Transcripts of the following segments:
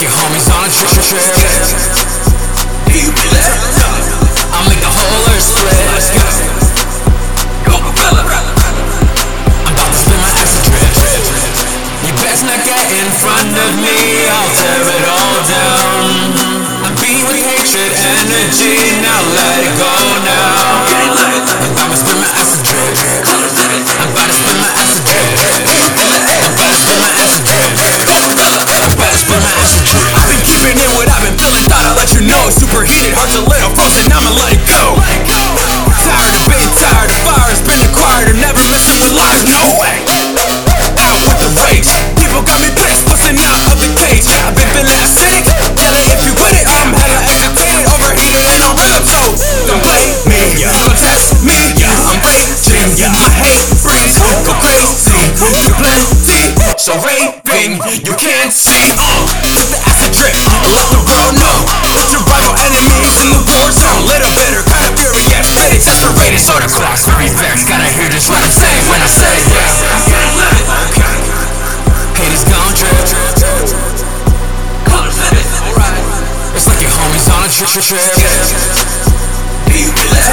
your homies on a trip, feel it? I'll make the whole earth split. Let's go. Go Gorilla. I'm about to spin my acid drip. You best not get in front of me, I'll tear it all down. I'm beat with hatred, energy, now been feeling, thought I'd let you know. Superheated, hearts a little frozen, I'ma let it go. Tired of being tired, the fire has been acquired, and never messing with lies, no way. Out with the rage, people got me pissed, busting out of the cage. I've been feeling acidic, yelling if you with it, I'm hella agitated, overheated, and on rhythm, so don't blame me, yeah. Don't test me, yeah. I'm raging, yeah. My hate brings go crazy, you plenty, so raving, you can't see, uh, with the acid drip, let the trip, trip, trip.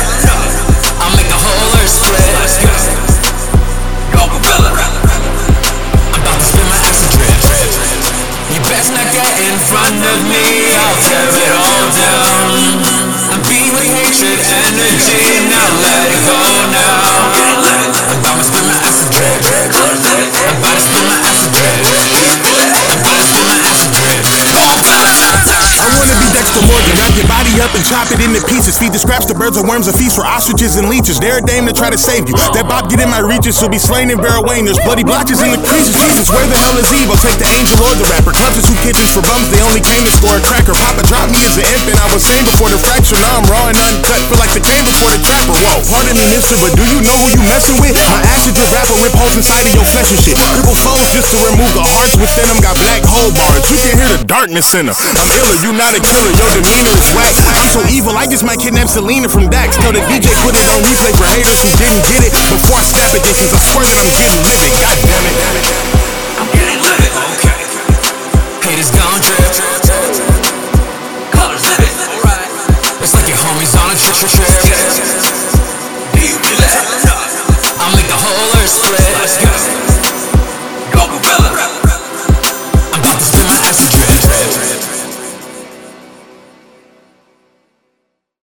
And chop it into pieces. Feed the scraps to birds or worms, a feast for ostriches and leeches. Dare a dame to try to save you. That Bob get in my reaches, she'll be slain in Barrow Wayne. There's bloody blotches in the creases. Jesus, where the hell is Eve? I'll take the angel or the rapper. Clubs and soup kitchens for bums, they only came to score a cracker. Papa dropped me as an infant, I was sane before the fracture. Now I'm raw and uncut, the before the trapper. Whoa, pardon me, mister, but do you know who you messing with? My acid drip rapper rip holes inside of your flesh and shit. Cripple souls just to remove the hearts within them. Got black hole bars, you can hear the darkness in them. I'm iller, you not a killer, your demeanor is whack. I'm so evil, I just might kidnap Selena from Dax. Tell the DJ put it on replay for haters who didn't get it before I snap again, cause I swear that I'm getting livid. God damn it. I'm homies